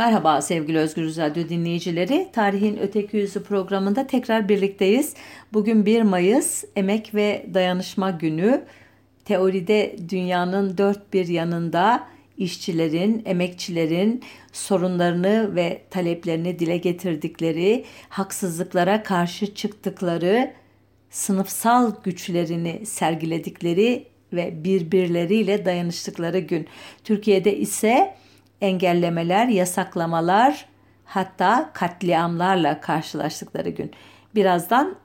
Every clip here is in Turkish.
Merhaba sevgili Özgür Radyo dinleyicileri. Tarihin Öteki Yüzü programında tekrar birlikteyiz. Bugün 1 Mayıs Emek ve Dayanışma Günü. Teoride dünyanın dört bir yanında işçilerin, emekçilerin sorunlarını ve taleplerini dile getirdikleri, haksızlıklara karşı çıktıkları, sınıfsal güçlerini sergiledikleri ve birbirleriyle dayanıştıkları gün. Türkiye'de ise engellemeler, yasaklamalar hatta katliamlarla karşılaştıkları gün. Birazdan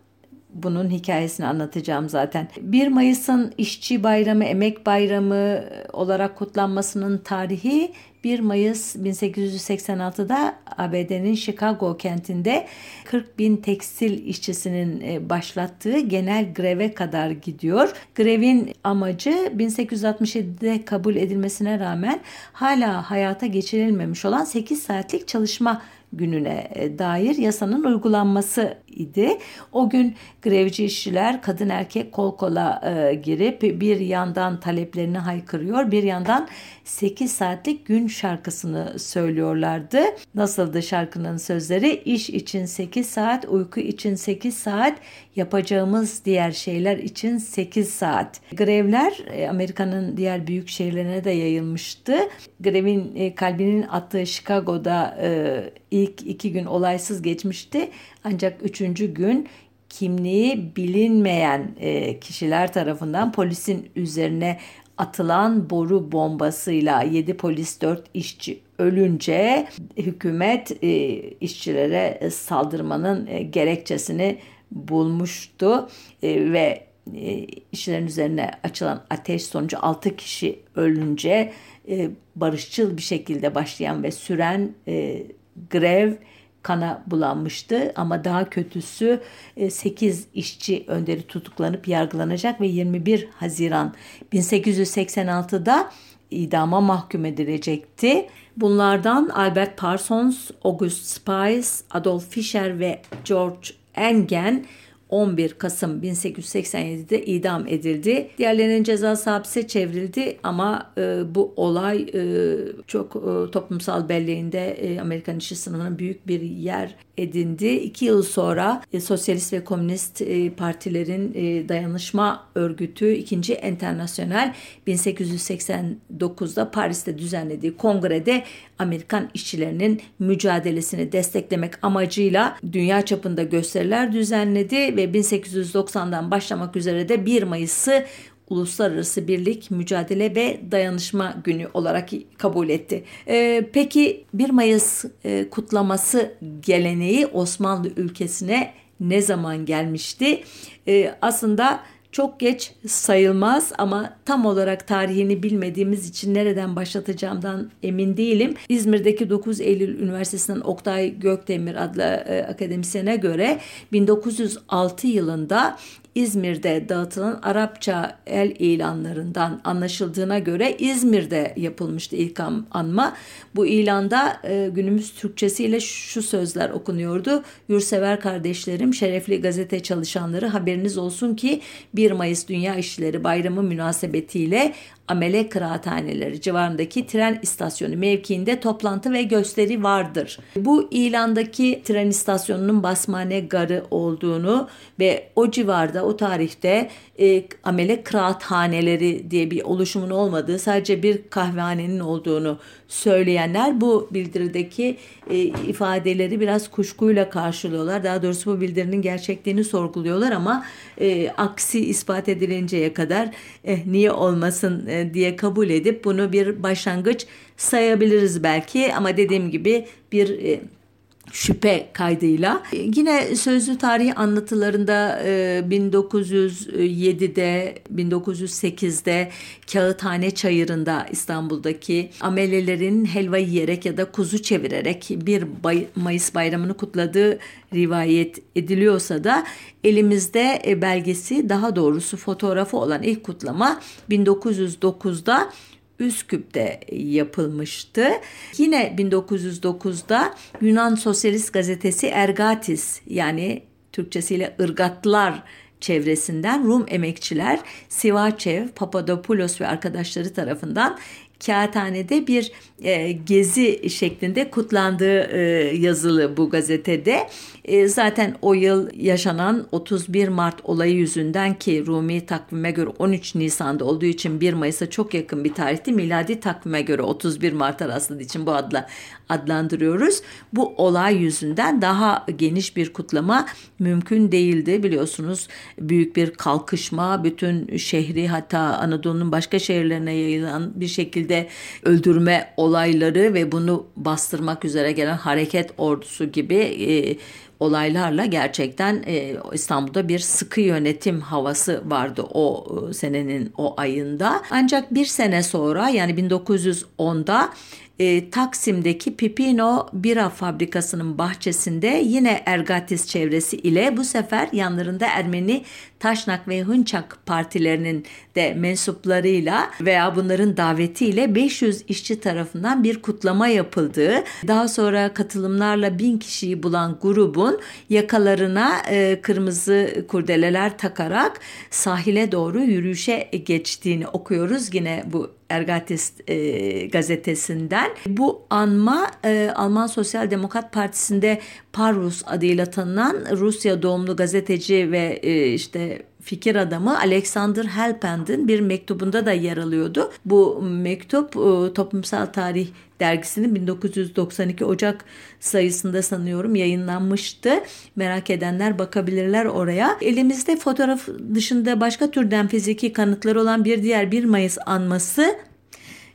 bunun hikayesini anlatacağım zaten. 1 Mayıs'ın işçi bayramı, emek bayramı olarak kutlanmasının tarihi 1 Mayıs 1886'da ABD'nin Chicago kentinde 40 bin tekstil işçisinin e, başlattığı genel greve kadar gidiyor. Grevin amacı 1867'de kabul edilmesine rağmen hala hayata geçirilmemiş olan 8 saatlik çalışma gününe e, dair yasanın uygulanması idi. O gün grevci işçiler kadın erkek kol kola e, girip bir yandan taleplerini haykırıyor, bir yandan 8 saatlik gün şarkısını söylüyorlardı. Nasıldı şarkının sözleri? İş için 8 saat, uyku için 8 saat, yapacağımız diğer şeyler için 8 saat. Grevler e, Amerika'nın diğer büyük şehirlerine de yayılmıştı. Grevin e, kalbinin attığı Chicago'da e, ilk iki gün olaysız geçmişti. Ancak üçüncü gün kimliği bilinmeyen kişiler tarafından polisin üzerine atılan boru bombasıyla 7 polis 4 işçi ölünce hükümet e, işçilere saldırmanın e, gerekçesini bulmuştu e, ve e, işçilerin üzerine açılan ateş sonucu 6 kişi ölünce e, barışçıl bir şekilde başlayan ve süren e, grev kana bulanmıştı ama daha kötüsü 8 e, işçi önderi tutuklanıp yargılanacak ve 21 Haziran 1886'da idama mahkum edilecekti. Bunlardan Albert Parsons, August Spice, Adolf Fischer ve George Engen 11 Kasım 1887'de idam edildi. Diğerlerinin cezası hapse çevrildi ama e, bu olay e, çok e, toplumsal belleğinde e, Amerikan işçi sınıfının büyük bir yer edindi. İki yıl sonra e, Sosyalist ve Komünist e, partilerin e, dayanışma örgütü 2. Enternasyonel 1889'da Paris'te düzenlediği kongrede Amerikan işçilerinin mücadelesini desteklemek amacıyla dünya çapında gösteriler düzenledi ve 1890'dan başlamak üzere de 1 Mayıs'ı Uluslararası Birlik, Mücadele ve Dayanışma Günü olarak kabul etti. Ee, peki 1 Mayıs e, kutlaması geleneği Osmanlı ülkesine ne zaman gelmişti? Ee, aslında çok geç sayılmaz ama tam olarak tarihini bilmediğimiz için nereden başlatacağımdan emin değilim. İzmir'deki 9 Eylül Üniversitesi'nden Oktay Gökdemir adlı e, akademisyene göre 1906 yılında İzmir'de dağıtılan Arapça el ilanlarından anlaşıldığına göre İzmir'de yapılmıştı ilk anma. Bu ilanda e, günümüz Türkçesiyle şu sözler okunuyordu. Yursever kardeşlerim, şerefli gazete çalışanları haberiniz olsun ki 1 Mayıs Dünya İşçileri Bayramı münasebetiyle Amele Kıraathaneleri civarındaki tren istasyonu mevkiinde toplantı ve gösteri vardır. Bu ilandaki tren istasyonunun Basmane Garı olduğunu ve o civarda o tarihte e, Amele Kıraathaneleri diye bir oluşumun olmadığı sadece bir kahvehanenin olduğunu söyleyenler bu bildirideki e, ifadeleri biraz kuşkuyla karşılıyorlar. Daha doğrusu bu bildirinin gerçekliğini sorguluyorlar ama e, aksi ispat edilinceye kadar eh, niye olmasın e, diye kabul edip bunu bir başlangıç sayabiliriz belki ama dediğim gibi bir e, şüphe kaydıyla. Yine sözlü tarih anlatılarında 1907'de, 1908'de Kağıthane Çayırı'nda İstanbul'daki amelelerin helva yiyerek ya da kuzu çevirerek bir Mayıs bayramını kutladığı rivayet ediliyorsa da elimizde e, belgesi daha doğrusu fotoğrafı olan ilk kutlama 1909'da Üsküp'te yapılmıştı. Yine 1909'da Yunan Sosyalist Gazetesi Ergatis yani Türkçesiyle ırgatlar çevresinden Rum emekçiler Sivaçev, Papadopoulos ve arkadaşları tarafından kağıthanede bir e, gezi şeklinde kutlandığı e, yazılı bu gazetede. E, zaten o yıl yaşanan 31 Mart olayı yüzünden ki Rumi takvime göre 13 Nisan'da olduğu için 1 Mayıs'a çok yakın bir tarihti. Miladi takvime göre 31 Mart arasında için bu adla adlandırıyoruz. Bu olay yüzünden daha geniş bir kutlama mümkün değildi. Biliyorsunuz büyük bir kalkışma bütün şehri hatta Anadolu'nun başka şehirlerine yayılan bir şekilde öldürme olayları ve bunu bastırmak üzere gelen hareket ordusu gibi e, olaylarla gerçekten e, İstanbul'da bir sıkı yönetim havası vardı o e, senenin o ayında. Ancak bir sene sonra yani 1910'da e, Taksim'deki Pipino Bira Fabrikası'nın bahçesinde yine Ergatis çevresi ile bu sefer yanlarında Ermeni Taşnak ve Hınçak partilerinin de mensuplarıyla veya bunların davetiyle 500 işçi tarafından bir kutlama yapıldığı, daha sonra katılımlarla bin kişiyi bulan grubun yakalarına e, kırmızı kurdeleler takarak sahile doğru yürüyüşe geçtiğini okuyoruz. Yine bu Ergatis e, gazetesinden. Bu anma e, Alman Sosyal Demokrat Partisi'nde Parvus adıyla tanınan Rusya doğumlu gazeteci ve e, işte fikir adamı Alexander Helpend'in bir mektubunda da yer alıyordu. Bu mektup e, Toplumsal Tarih dergisinin 1992 Ocak sayısında sanıyorum yayınlanmıştı. Merak edenler bakabilirler oraya. Elimizde fotoğraf dışında başka türden fiziki kanıtları olan bir diğer 1 Mayıs anması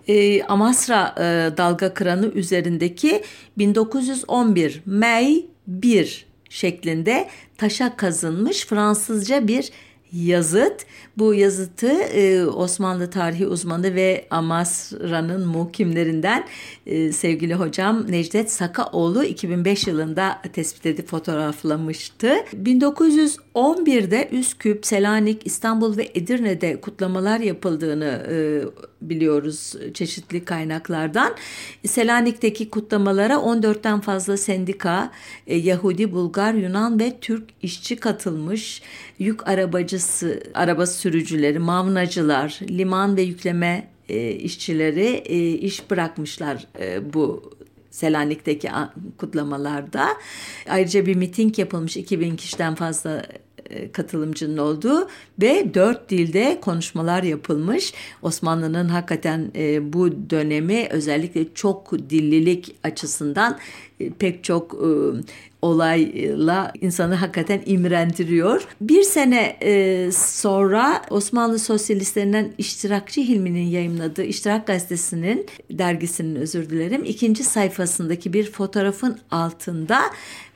e, Amasra e, dalga kıranı üzerindeki 1911 May 1 şeklinde taşa kazınmış Fransızca bir yazıt. Bu yazıtı e, Osmanlı tarihi uzmanı ve Amasra'nın muhkimlerinden e, sevgili hocam Necdet Sakaoğlu 2005 yılında tespit edip fotoğraflamıştı. 1911'de Üsküp, Selanik, İstanbul ve Edirne'de kutlamalar yapıldığını e, biliyoruz çeşitli kaynaklardan. Selanik'teki kutlamalara 14'ten fazla sendika, e, Yahudi, Bulgar, Yunan ve Türk işçi katılmış. Yük arabacısı, araba sürücüleri, mavnacılar, liman ve yükleme e, işçileri e, iş bırakmışlar e, bu Selanik'teki kutlamalarda. Ayrıca bir miting yapılmış 2000 kişiden fazla e, katılımcının olduğu ve dört dilde konuşmalar yapılmış. Osmanlı'nın hakikaten e, bu dönemi özellikle çok dillilik açısından e, pek çok e, olayla insanı hakikaten imrendiriyor. Bir sene e, sonra Osmanlı sosyalistlerinden İştirakçı Hilmi'nin yayınladığı İştirak Gazetesi'nin dergisinin özür dilerim ikinci sayfasındaki bir fotoğrafın altında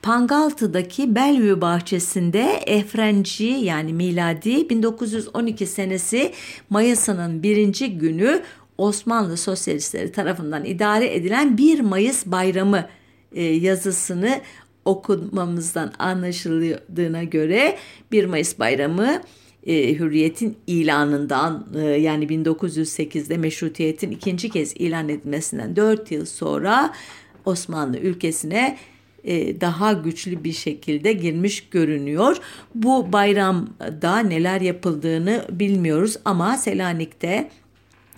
Pangaltı'daki Bellevue bahçesinde Efrenci yani miladi 1912 senesi Mayıs'ının birinci günü Osmanlı sosyalistleri tarafından idare edilen 1 Mayıs bayramı e, yazısını okumamızdan anlaşıldığına göre 1 Mayıs bayramı e, hürriyetin ilanından e, yani 1908'de meşrutiyetin ikinci kez ilan edilmesinden 4 yıl sonra Osmanlı ülkesine e, daha güçlü bir şekilde girmiş görünüyor. Bu bayramda neler yapıldığını bilmiyoruz ama Selanik'te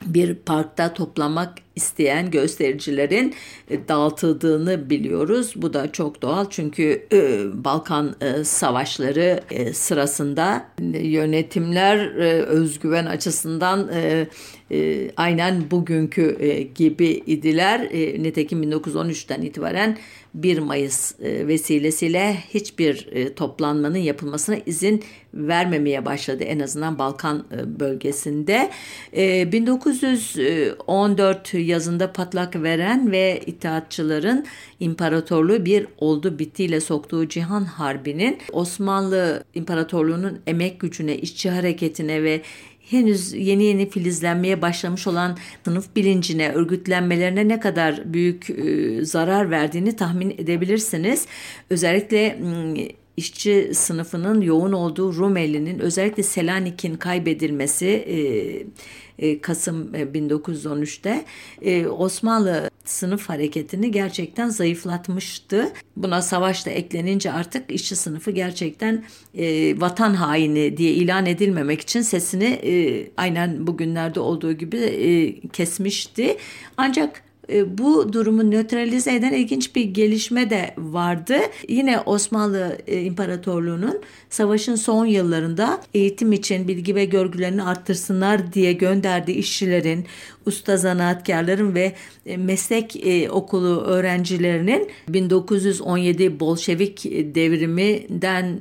bir parkta toplamak isteyen göstericilerin e, dağıtıldığını biliyoruz. Bu da çok doğal çünkü e, Balkan e, savaşları sırasında yönetimler özgüven açısından aynen bugünkü gibi idiler. Nitekim 1913'ten itibaren 1 Mayıs vesilesiyle hiçbir toplanmanın yapılmasına izin vermemeye başladı en azından Balkan bölgesinde. 1914 yazında patlak veren ve itaatçıların imparatorluğu bir oldu bittiyle soktuğu Cihan Harbi'nin Osmanlı İmparatorluğu'nun emek gücüne, işçi hareketine ve henüz yeni yeni filizlenmeye başlamış olan sınıf bilincine, örgütlenmelerine ne kadar büyük e, zarar verdiğini tahmin edebilirsiniz. Özellikle işçi sınıfının yoğun olduğu Rumeli'nin özellikle Selanik'in kaybedilmesi e, Kasım 1913'te e, Osmanlı sınıf hareketini gerçekten zayıflatmıştı. Buna savaş da eklenince artık işçi sınıfı gerçekten vatan haini diye ilan edilmemek için sesini aynen bugünlerde olduğu gibi kesmişti. Ancak e, bu durumu nötralize eden ilginç bir gelişme de vardı. Yine Osmanlı e, İmparatorluğu'nun savaşın son yıllarında eğitim için bilgi ve görgülerini arttırsınlar diye gönderdiği işçilerin, usta zanaatkarların ve e, meslek okulu öğrencilerinin 1917 Bolşevik devriminden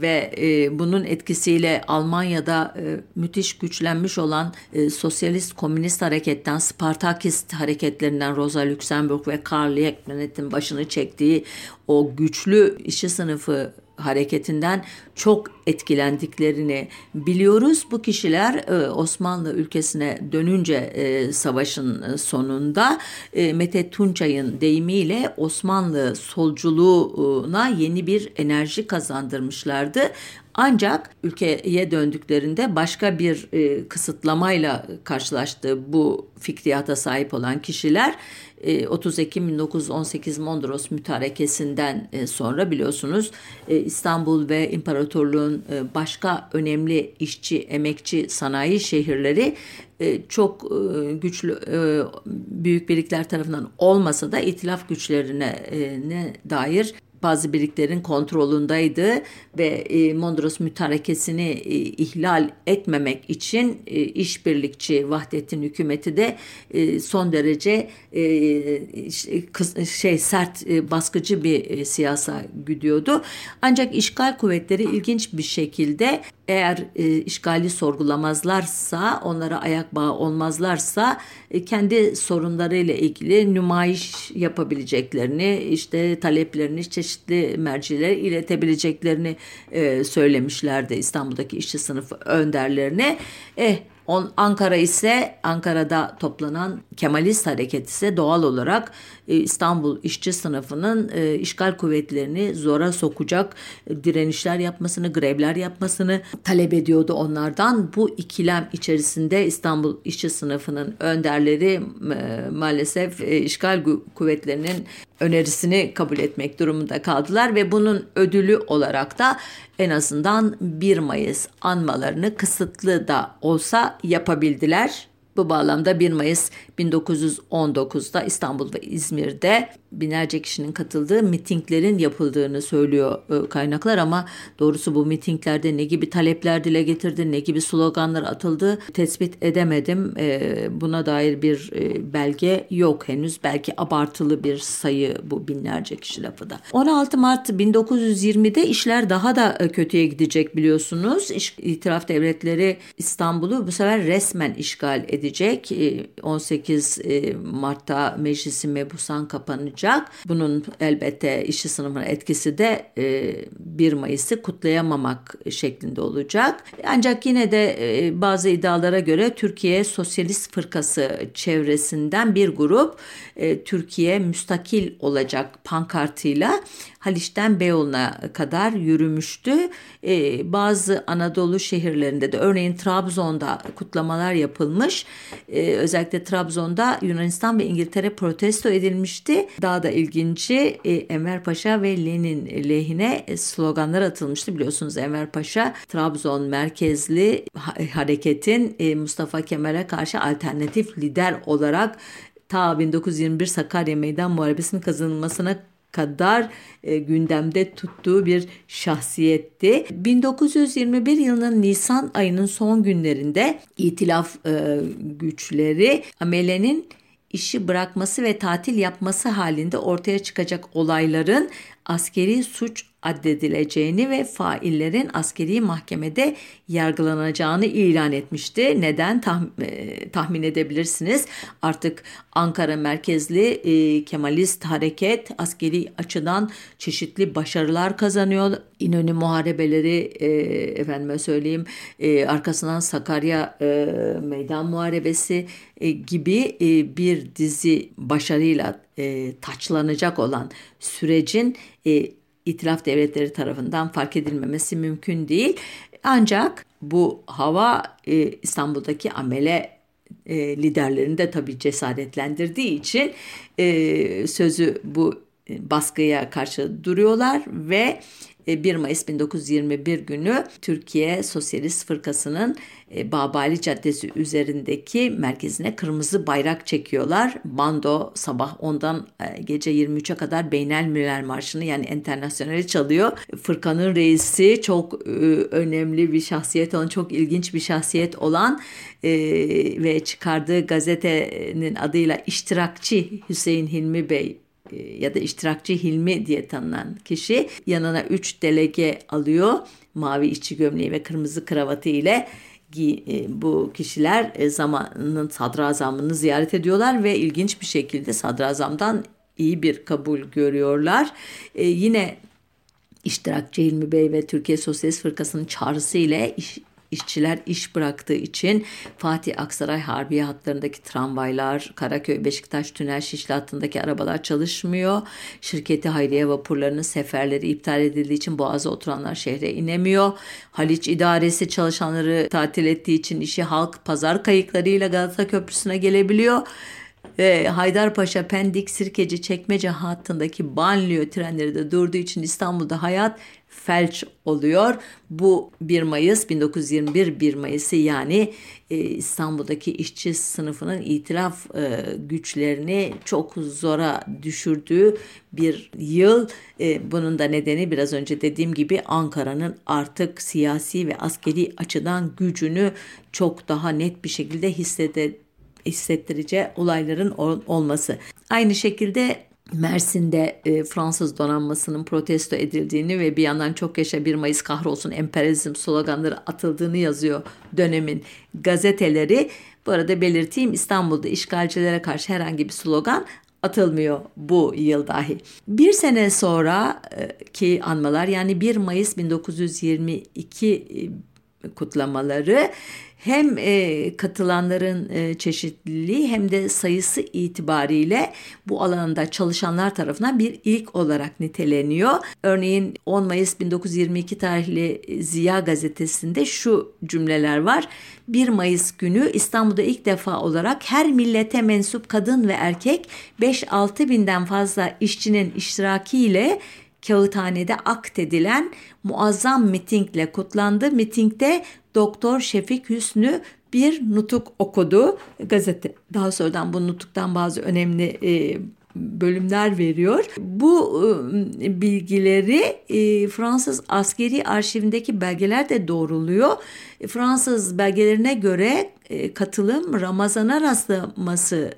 ve bunun etkisiyle Almanya'da müthiş güçlenmiş olan sosyalist komünist hareketten Spartakist hareketlerinden Rosa Luxemburg ve Karl Liebknecht'in başını çektiği o güçlü işçi sınıfı hareketinden çok etkilendiklerini biliyoruz. Bu kişiler e, Osmanlı ülkesine dönünce e, savaşın sonunda e, Mete Tunçay'ın deyimiyle Osmanlı solculuğuna yeni bir enerji kazandırmışlardı. Ancak ülkeye döndüklerinde başka bir kısıtlamayla karşılaştığı bu fikriyata sahip olan kişiler 30 e, Ekim 1918 Mondros mütarekesinden e, sonra biliyorsunuz e, İstanbul ve İmparatorluğun başka önemli işçi, emekçi, sanayi şehirleri çok güçlü büyük birlikler tarafından olmasa da itilaf güçlerine dair bazı birliklerin kontrolündeydi ve e, Mondros mütarekesini e, ihlal etmemek için e, işbirlikçi Vahdettin hükümeti de e, son derece e, şey sert e, baskıcı bir e, siyasa gidiyordu. Ancak işgal kuvvetleri ilginç bir şekilde eğer e, işgali sorgulamazlarsa, onlara ayak bağı olmazlarsa kendi sorunlarıyla ilgili nümayiş yapabileceklerini, işte taleplerini çeşitli mercilere iletebileceklerini e, söylemişlerdi İstanbul'daki işçi sınıfı önderlerine. Eh On, Ankara ise Ankara'da toplanan Kemalist hareket ise doğal olarak e, İstanbul işçi sınıfının e, işgal kuvvetlerini zora sokacak e, direnişler yapmasını, grevler yapmasını talep ediyordu onlardan. Bu ikilem içerisinde İstanbul işçi sınıfının önderleri e, maalesef e, işgal kuvvetlerinin önerisini kabul etmek durumunda kaldılar ve bunun ödülü olarak da en azından 1 Mayıs anmalarını kısıtlı da olsa yapabildiler. Bu bağlamda 1 Mayıs 1919'da İstanbul ve İzmir'de binlerce kişinin katıldığı mitinglerin yapıldığını söylüyor e, kaynaklar ama doğrusu bu mitinglerde ne gibi talepler dile getirdi, ne gibi sloganlar atıldı tespit edemedim. E, buna dair bir e, belge yok henüz. Belki abartılı bir sayı bu binlerce kişi lafı da. 16 Mart 1920'de işler daha da kötüye gidecek biliyorsunuz. İtiraf devletleri İstanbul'u bu sefer resmen işgal edecek. 18 Mart'ta meclisi mebusan kapanacak. Bunun elbette işçi sınıfına etkisi de 1 e, Mayıs'ı kutlayamamak şeklinde olacak. Ancak yine de e, bazı iddialara göre Türkiye Sosyalist Fırkası çevresinden bir grup e, Türkiye müstakil olacak pankartıyla Haliç'ten Beyoğlu'na kadar yürümüştü. Ee, bazı Anadolu şehirlerinde de örneğin Trabzon'da kutlamalar yapılmış. Ee, özellikle Trabzon'da Yunanistan ve İngiltere protesto edilmişti. Daha da ilginci e, Enver Paşa ve Lenin lehine sloganlar atılmıştı. Biliyorsunuz Enver Paşa Trabzon merkezli hareketin e, Mustafa Kemal'e karşı alternatif lider olarak ta 1921 Sakarya Meydan Muharebesi'nin kazanılmasına kadar e, gündemde tuttuğu bir şahsiyetti. 1921 yılının Nisan ayının son günlerinde itilaf e, güçleri Amele'nin işi bırakması ve tatil yapması halinde ortaya çıkacak olayların askeri suç addedileceğini ve faillerin askeri mahkemede yargılanacağını ilan etmişti. Neden e, tahmin edebilirsiniz? Artık Ankara merkezli e, Kemalist hareket askeri açıdan çeşitli başarılar kazanıyor. İnönü muharebeleri e, efendime söyleyeyim e, arkasından Sakarya e, meydan muharebesi e, gibi e, bir dizi başarıyla e, taçlanacak olan sürecin e, itilaf devletleri tarafından fark edilmemesi mümkün değil. Ancak bu hava e, İstanbul'daki amele e, liderlerini de tabii cesaretlendirdiği için e, sözü bu baskıya karşı duruyorlar ve 1 Mayıs 1921 günü Türkiye Sosyalist Fırkası'nın e, Babali Caddesi üzerindeki merkezine kırmızı bayrak çekiyorlar. Bando sabah ondan e, gece 23'e kadar Beynel Milal Marşı'nı yani internasyoneli çalıyor. Fırkanın reisi çok e, önemli bir şahsiyet olan, çok ilginç bir şahsiyet olan ve çıkardığı gazetenin adıyla İştirakçı Hüseyin Hilmi Bey e, ya da iştirakçı Hilmi diye tanınan kişi yanına 3 delege alıyor. Mavi içi gömleği ve kırmızı kravatı ile e, bu kişiler e, zamanın sadrazamını ziyaret ediyorlar ve ilginç bir şekilde sadrazamdan iyi bir kabul görüyorlar. Yine İştirakçı Hilmi Bey ve Türkiye Sosyalist Fırkası'nın çağrısı ile işçiler iş bıraktığı için Fatih Aksaray Harbiye hatlarındaki tramvaylar, Karaköy Beşiktaş Tünel Şişli hattındaki arabalar çalışmıyor. Şirketi hayriye vapurlarının seferleri iptal edildiği için Boğaz'a oturanlar şehre inemiyor. Haliç İdaresi çalışanları tatil ettiği için işi halk pazar kayıklarıyla Galata Köprüsü'ne gelebiliyor ve Haydarpaşa, Pendik, Sirkeci, Çekmece hattındaki banliyö trenleri de durduğu için İstanbul'da hayat felç oluyor. Bu 1 Mayıs 1921 1 Mayıs'ı yani e, İstanbul'daki işçi sınıfının itiraf e, güçlerini çok zora düşürdüğü bir yıl. E, bunun da nedeni biraz önce dediğim gibi Ankara'nın artık siyasi ve askeri açıdan gücünü çok daha net bir şekilde hissede hissettirici olayların olması. Aynı şekilde Mersin'de e, Fransız donanmasının protesto edildiğini ve bir yandan çok yaşa 1 Mayıs kahrolsun emperyalizm sloganları atıldığını yazıyor dönemin gazeteleri. Bu arada belirteyim İstanbul'da işgalcilere karşı herhangi bir slogan atılmıyor bu yıl dahi. Bir sene sonra e, ki anmalar yani 1 Mayıs 1922 e, kutlamaları hem e, katılanların e, çeşitliliği hem de sayısı itibariyle bu alanda çalışanlar tarafından bir ilk olarak niteleniyor. Örneğin 10 Mayıs 1922 tarihli Ziya gazetesinde şu cümleler var. 1 Mayıs günü İstanbul'da ilk defa olarak her millete mensup kadın ve erkek 5-6 binden fazla işçinin iştirakiyle kağıthanede akt edilen muazzam mitingle kutlandı. Mitingde Doktor Şefik Hüsnü bir nutuk okudu gazete. Daha sonradan bu nutuktan bazı önemli e, bölümler veriyor. Bu e, bilgileri e, Fransız askeri arşivindeki belgeler de doğruluyor. Fransız belgelerine göre e, katılım Ramazan'a rastlaması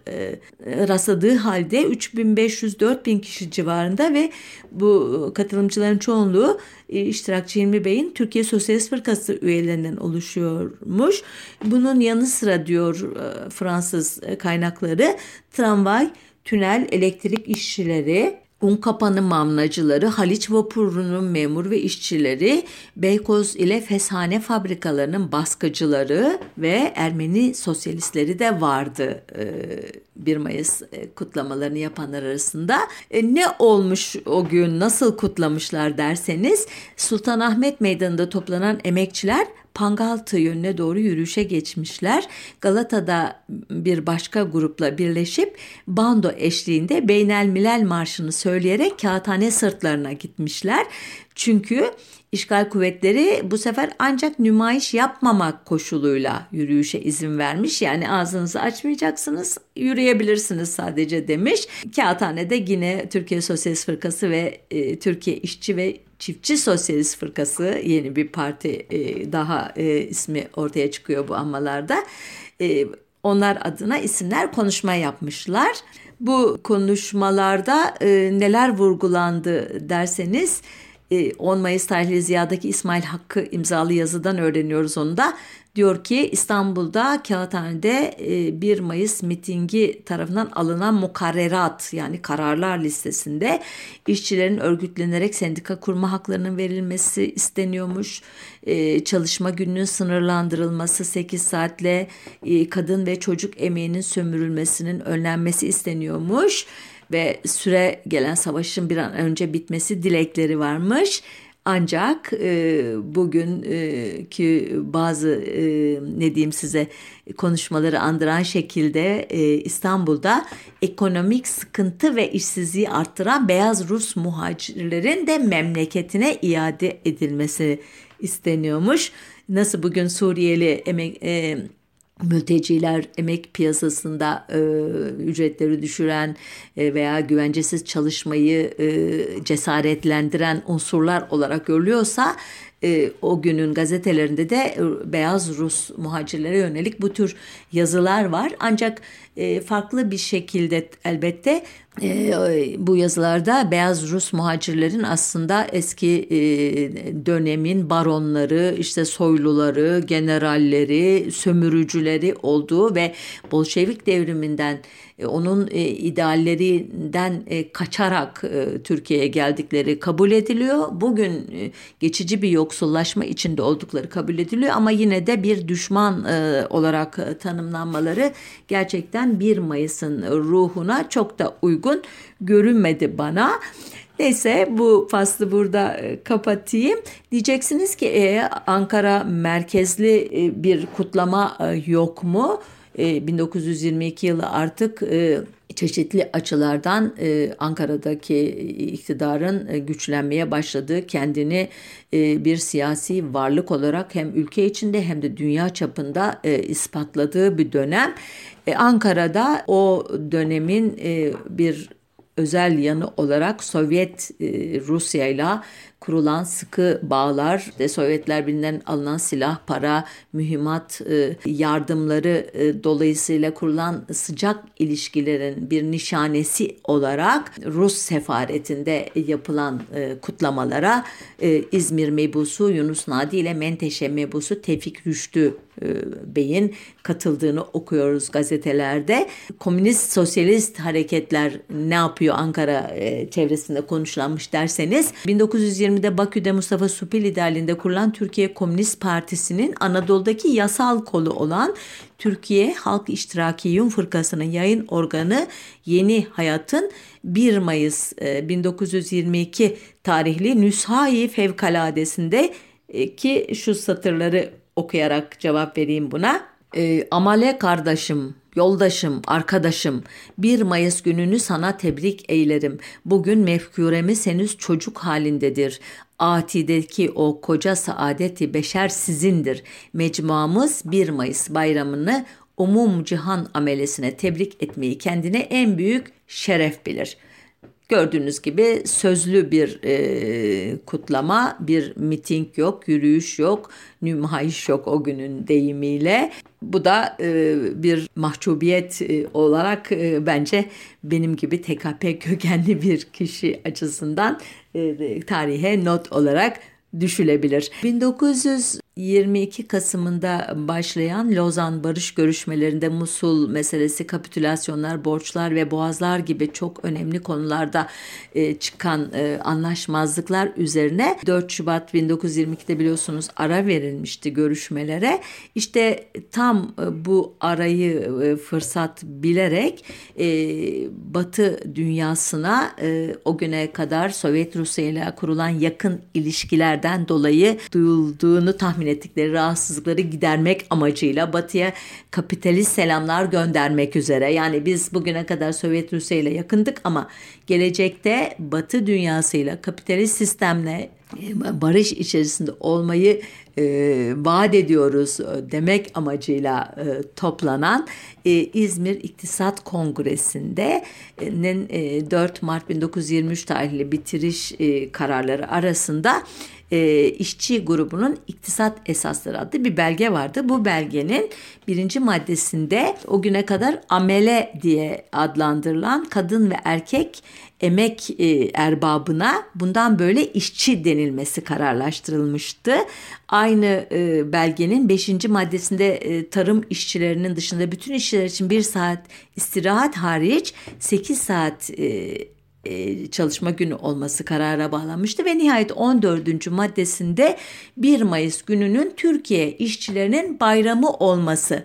rastladığı halde 3500-4000 kişi civarında ve bu katılımcıların çoğunluğu iştirakçı Hilmi Bey'in Türkiye Sosyalist Fırkası üyelerinden oluşuyormuş. Bunun yanı sıra diyor Fransız kaynakları tramvay tünel elektrik işçileri, Unkapanı mamlacıları, Haliç Vapuru'nun memur ve işçileri, Beykoz ile Feshane fabrikalarının baskıcıları ve Ermeni sosyalistleri de vardı 1 Mayıs e, kutlamalarını yapanlar arasında. E, ne olmuş o gün, nasıl kutlamışlar derseniz Sultanahmet Meydanı'nda toplanan emekçiler Pangaltı yönüne doğru yürüyüşe geçmişler. Galata'da bir başka grupla birleşip bando eşliğinde Beynel Milal Marşı'nı söyleyerek kağıthane sırtlarına gitmişler. Çünkü işgal kuvvetleri bu sefer ancak nümayiş yapmamak koşuluyla yürüyüşe izin vermiş. Yani ağzınızı açmayacaksınız, yürüyebilirsiniz sadece demiş. Kağıthane'de yine Türkiye Sosyalist Fırkası ve e, Türkiye İşçi ve Çiftçi Sosyalist Fırkası yeni bir parti e, daha e, ismi ortaya çıkıyor bu anmalarda. E, onlar adına isimler konuşma yapmışlar. Bu konuşmalarda e, neler vurgulandı derseniz 10 Mayıs tarihli Ziya'daki İsmail Hakkı imzalı yazıdan öğreniyoruz onu da. Diyor ki İstanbul'da Kağıthane'de 1 Mayıs mitingi tarafından alınan mukarrerat yani kararlar listesinde işçilerin örgütlenerek sendika kurma haklarının verilmesi isteniyormuş. Çalışma gününün sınırlandırılması 8 saatle kadın ve çocuk emeğinin sömürülmesinin önlenmesi isteniyormuş ve süre gelen savaşın bir an önce bitmesi dilekleri varmış. Ancak e, bugünkü e, bazı e, ne diyeyim size konuşmaları andıran şekilde e, İstanbul'da ekonomik sıkıntı ve işsizliği arttıran beyaz Rus muhacirlerin de memleketine iade edilmesi isteniyormuş. Nasıl bugün Suriyeli emek, e, mülteciler emek piyasasında e, ücretleri düşüren e, veya güvencesiz çalışmayı e, cesaretlendiren unsurlar olarak görülüyorsa e, o günün gazetelerinde de e, beyaz Rus muhacirlere yönelik bu tür yazılar var. Ancak e, farklı bir şekilde elbette bu yazılarda beyaz Rus muhacirlerin aslında eski dönemin baronları, işte soyluları, generalleri, sömürücüleri olduğu ve Bolşevik devriminden onun e, ideallerinden e, kaçarak e, Türkiye'ye geldikleri kabul ediliyor. Bugün e, geçici bir yoksullaşma içinde oldukları kabul ediliyor ama yine de bir düşman e, olarak e, tanımlanmaları gerçekten 1 Mayıs'ın ruhuna çok da uygun görünmedi bana. Neyse bu faslı burada e, kapatayım. Diyeceksiniz ki e, Ankara merkezli e, bir kutlama e, yok mu? 1922 yılı artık çeşitli açılardan Ankara'daki iktidarın güçlenmeye başladığı, kendini bir siyasi varlık olarak hem ülke içinde hem de dünya çapında ispatladığı bir dönem. Ankara'da o dönemin bir özel yanı olarak Sovyet Rusya ile kurulan sıkı bağlar, de Sovyetler Birliği'nden alınan silah, para, mühimmat e, yardımları e, dolayısıyla kurulan sıcak ilişkilerin bir nişanesi olarak Rus sefaretinde yapılan e, kutlamalara İzmir mebusu Yunus Nadi ile Menteşe mebusu Tevfik Rüştü Bey'in katıldığını okuyoruz gazetelerde. Komünist sosyalist hareketler ne yapıyor Ankara çevresinde konuşlanmış derseniz 1920 2020'de Bakü'de Mustafa Supil liderliğinde kurulan Türkiye Komünist Partisi'nin Anadolu'daki yasal kolu olan Türkiye Halk İştiraki Yun Fırkası'nın yayın organı Yeni Hayat'ın 1 Mayıs 1922 e, tarihli Nüshai Fevkaladesinde e, ki şu satırları okuyarak cevap vereyim buna. E, Amale kardeşim Yoldaşım, arkadaşım, 1 Mayıs gününü sana tebrik eylerim. Bugün mefkuremiz henüz çocuk halindedir. Ati'deki o koca saadeti beşer sizindir. Mecmuamız 1 Mayıs bayramını umum cihan amelesine tebrik etmeyi kendine en büyük şeref bilir.'' Gördüğünüz gibi sözlü bir e, kutlama, bir miting yok, yürüyüş yok, nümayiş yok o günün deyimiyle. Bu da e, bir mahcubiyet e, olarak e, bence benim gibi TKP kökenli bir kişi açısından e, tarihe not olarak düşülebilir. 1922 Kasım'ında başlayan Lozan barış görüşmelerinde Musul meselesi, kapitülasyonlar, borçlar ve boğazlar gibi çok önemli konularda e, çıkan e, anlaşmazlıklar üzerine 4 Şubat 1922'de biliyorsunuz ara verilmişti görüşmelere. İşte tam e, bu arayı e, fırsat bilerek e, Batı dünyasına e, o güne kadar Sovyet Rusya ile kurulan yakın ilişkilerden dolayı duyulduğunu tahmin ettikleri rahatsızlıkları gidermek amacıyla Batı'ya kapitalist selamlar göndermek üzere. Yani biz bugüne kadar Sovyet Rusya ile yakındık ama gelecekte Batı dünyasıyla kapitalist sistemle e, barış içerisinde olmayı e, vaat ediyoruz demek amacıyla e, toplanan e, İzmir İktisat Kongresi'nde e, 4 Mart 1923 tarihli bitiriş e, kararları arasında e, işçi grubunun iktisat esasları adlı bir belge vardı. Bu belgenin birinci maddesinde o güne kadar amele diye adlandırılan kadın ve erkek emek e, erbabına bundan böyle işçi denilmesi kararlaştırılmıştı. Aynı e, belgenin 5. maddesinde e, tarım işçilerinin dışında bütün işçiler için bir saat istirahat hariç 8 saat e, çalışma günü olması karara bağlanmıştı ve nihayet 14. maddesinde 1 Mayıs gününün Türkiye işçilerinin bayramı olması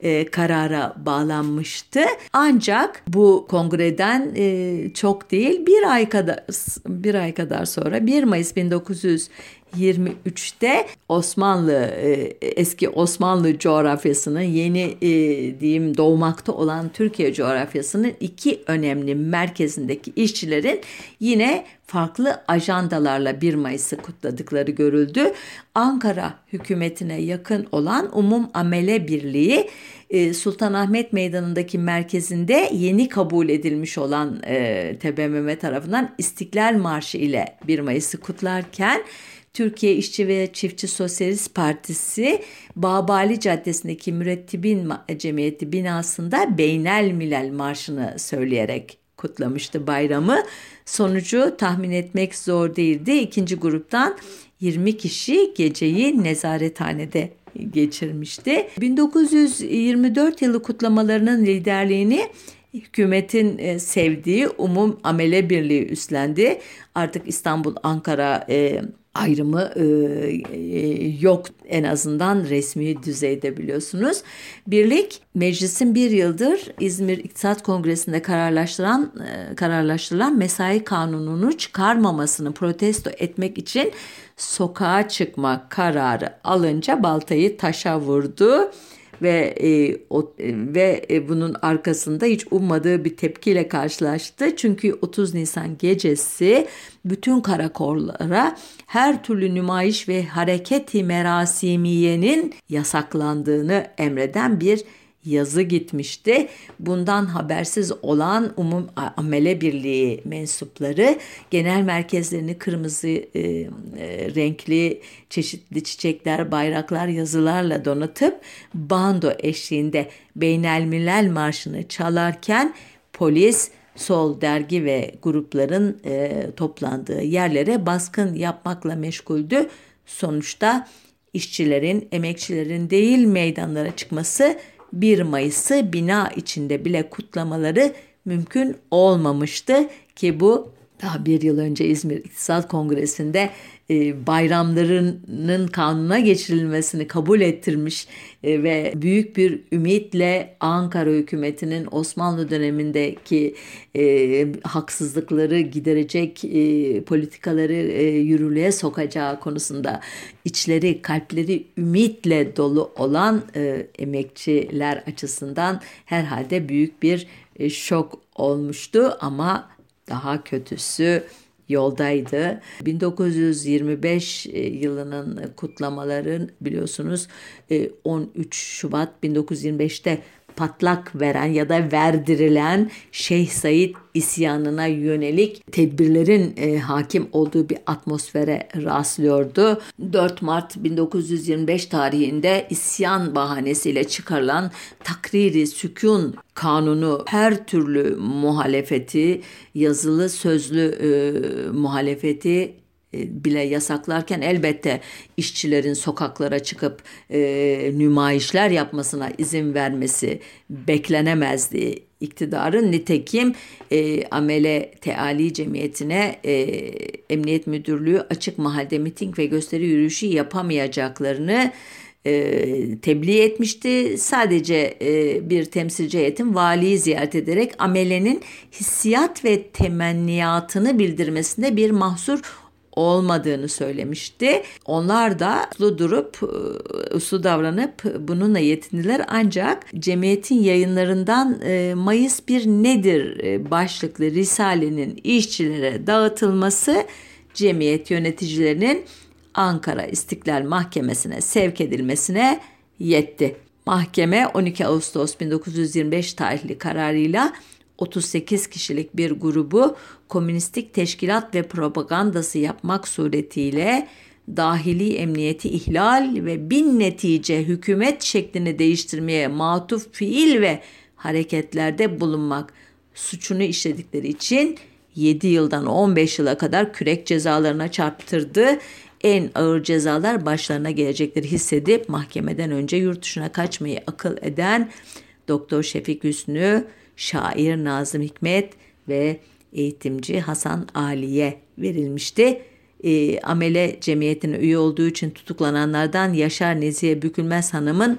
e, karara bağlanmıştı. Ancak bu kongreden e, çok değil bir ay kadar bir ay kadar sonra 1 Mayıs 1900 23'te Osmanlı e, eski Osmanlı coğrafyasının yeni e, diyeyim doğmakta olan Türkiye coğrafyasının iki önemli merkezindeki işçilerin yine farklı ajandalarla 1 Mayıs'ı kutladıkları görüldü. Ankara hükümetine yakın olan Umum Amele Birliği e, Sultanahmet Meydanı'ndaki merkezinde yeni kabul edilmiş olan TBMM tarafından İstiklal Marşı ile 1 Mayıs'ı kutlarken Türkiye İşçi ve Çiftçi Sosyalist Partisi Babali Caddesi'ndeki Mürettibin Cemiyeti binasında Beynel Milel Marşı'nı söyleyerek kutlamıştı bayramı. Sonucu tahmin etmek zor değildi. İkinci gruptan 20 kişi geceyi nezarethanede geçirmişti. 1924 yılı kutlamalarının liderliğini hükümetin e, sevdiği Umum Amele Birliği üstlendi. Artık İstanbul, Ankara, e, ayrımı e, e, yok en azından resmi düzeyde biliyorsunuz. Birlik meclisin bir yıldır İzmir İktisat Kongresi'nde kararlaştıran e, kararlaştırılan mesai kanununu çıkarmamasını protesto etmek için sokağa çıkma kararı alınca baltayı taşa vurdu ve e, o, ve e, bunun arkasında hiç ummadığı bir tepkiyle karşılaştı. Çünkü 30 Nisan gecesi bütün karakollara her türlü nümayiş ve hareketi merasimiyenin yasaklandığını emreden bir yazı gitmişti. Bundan habersiz olan Umum Amele Birliği mensupları genel merkezlerini kırmızı e, e, renkli çeşitli çiçekler, bayraklar, yazılarla donatıp bando eşliğinde Beynelmilel Marşı'nı çalarken polis sol dergi ve grupların e, toplandığı yerlere baskın yapmakla meşguldü. Sonuçta işçilerin, emekçilerin değil meydanlara çıkması 1 Mayıs'ı bina içinde bile kutlamaları mümkün olmamıştı ki bu daha bir yıl önce İzmir İktisat Kongresi'nde e, bayramlarının kanuna geçirilmesini kabul ettirmiş e, ve büyük bir ümitle Ankara hükümetinin Osmanlı dönemindeki e, haksızlıkları giderecek politikaları e, yürürlüğe sokacağı konusunda içleri kalpleri ümitle dolu olan emekçiler açısından herhalde büyük bir şok olmuştu. Ama daha kötüsü yoldaydı. 1925 e, yılının kutlamaların biliyorsunuz 13 e, Şubat 1925'te patlak veren ya da verdirilen Şeyh Said isyanına yönelik tedbirlerin e, hakim olduğu bir atmosfere rastlıyordu. 4 Mart 1925 tarihinde isyan bahanesiyle çıkarılan takriri sükun kanunu her türlü muhalefeti, yazılı sözlü e, muhalefeti bile yasaklarken elbette işçilerin sokaklara çıkıp e, nümayişler yapmasına izin vermesi beklenemezdi iktidarın. Nitekim e, Amele Teali Cemiyeti'ne e, Emniyet Müdürlüğü açık mahalde miting ve gösteri yürüyüşü yapamayacaklarını e, tebliğ etmişti. Sadece e, bir temsilci heyetin valiyi ziyaret ederek amelenin hissiyat ve temenniyatını bildirmesinde bir mahsur olmadığını söylemişti. Onlar da uslu durup, e, uslu davranıp bununla yetindiler. Ancak cemiyetin yayınlarından e, Mayıs bir nedir e, başlıklı Risale'nin işçilere dağıtılması cemiyet yöneticilerinin Ankara İstiklal Mahkemesi'ne sevk edilmesine yetti. Mahkeme 12 Ağustos 1925 tarihli kararıyla 38 kişilik bir grubu komünistik teşkilat ve propagandası yapmak suretiyle dahili emniyeti ihlal ve bin netice hükümet şeklini değiştirmeye matuf fiil ve hareketlerde bulunmak suçunu işledikleri için 7 yıldan 15 yıla kadar kürek cezalarına çarptırdı. En ağır cezalar başlarına gelecekleri hissedip mahkemeden önce yurt dışına kaçmayı akıl eden Doktor Şefik Hüsnü şair Nazım Hikmet ve eğitimci Hasan Ali'ye verilmişti. E, amele cemiyetine üye olduğu için tutuklananlardan Yaşar Nezihe Bükülmez Hanım'ın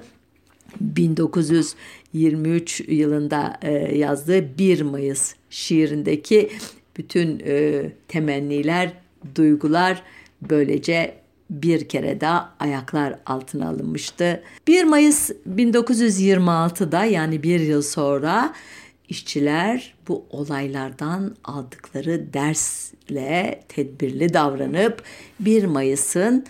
1923 yılında e, yazdığı 1 Mayıs şiirindeki bütün e, temenniler, duygular böylece bir kere daha ayaklar altına alınmıştı. 1 Mayıs 1926'da yani bir yıl sonra işçiler bu olaylardan aldıkları dersle tedbirli davranıp 1 Mayıs'ın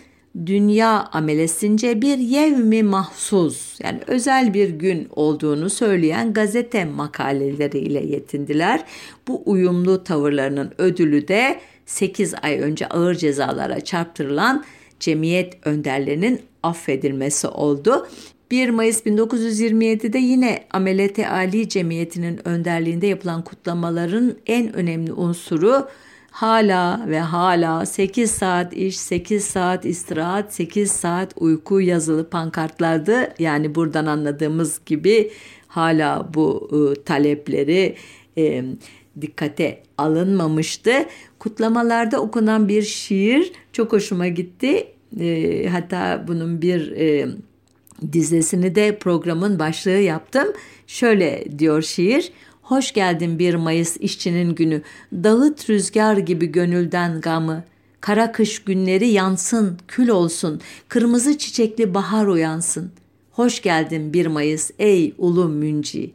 dünya amelesince bir yevmi mahsus yani özel bir gün olduğunu söyleyen gazete makaleleriyle yetindiler. Bu uyumlu tavırlarının ödülü de 8 ay önce ağır cezalara çarptırılan cemiyet önderlerinin affedilmesi oldu. 1 Mayıs 1927'de yine Amelete Ali Cemiyeti'nin önderliğinde yapılan kutlamaların en önemli unsuru hala ve hala 8 saat iş, 8 saat istirahat, 8 saat uyku yazılı pankartlardı. Yani buradan anladığımız gibi hala bu e, talepleri e, dikkate alınmamıştı. Kutlamalarda okunan bir şiir çok hoşuma gitti. E, hatta bunun bir e, dizesini de programın başlığı yaptım. Şöyle diyor şiir. Hoş geldin 1 Mayıs işçinin günü. Dağıt rüzgar gibi gönülden gamı. Kara kış günleri yansın, kül olsun. Kırmızı çiçekli bahar uyansın. Hoş geldin 1 Mayıs ey ulu münci.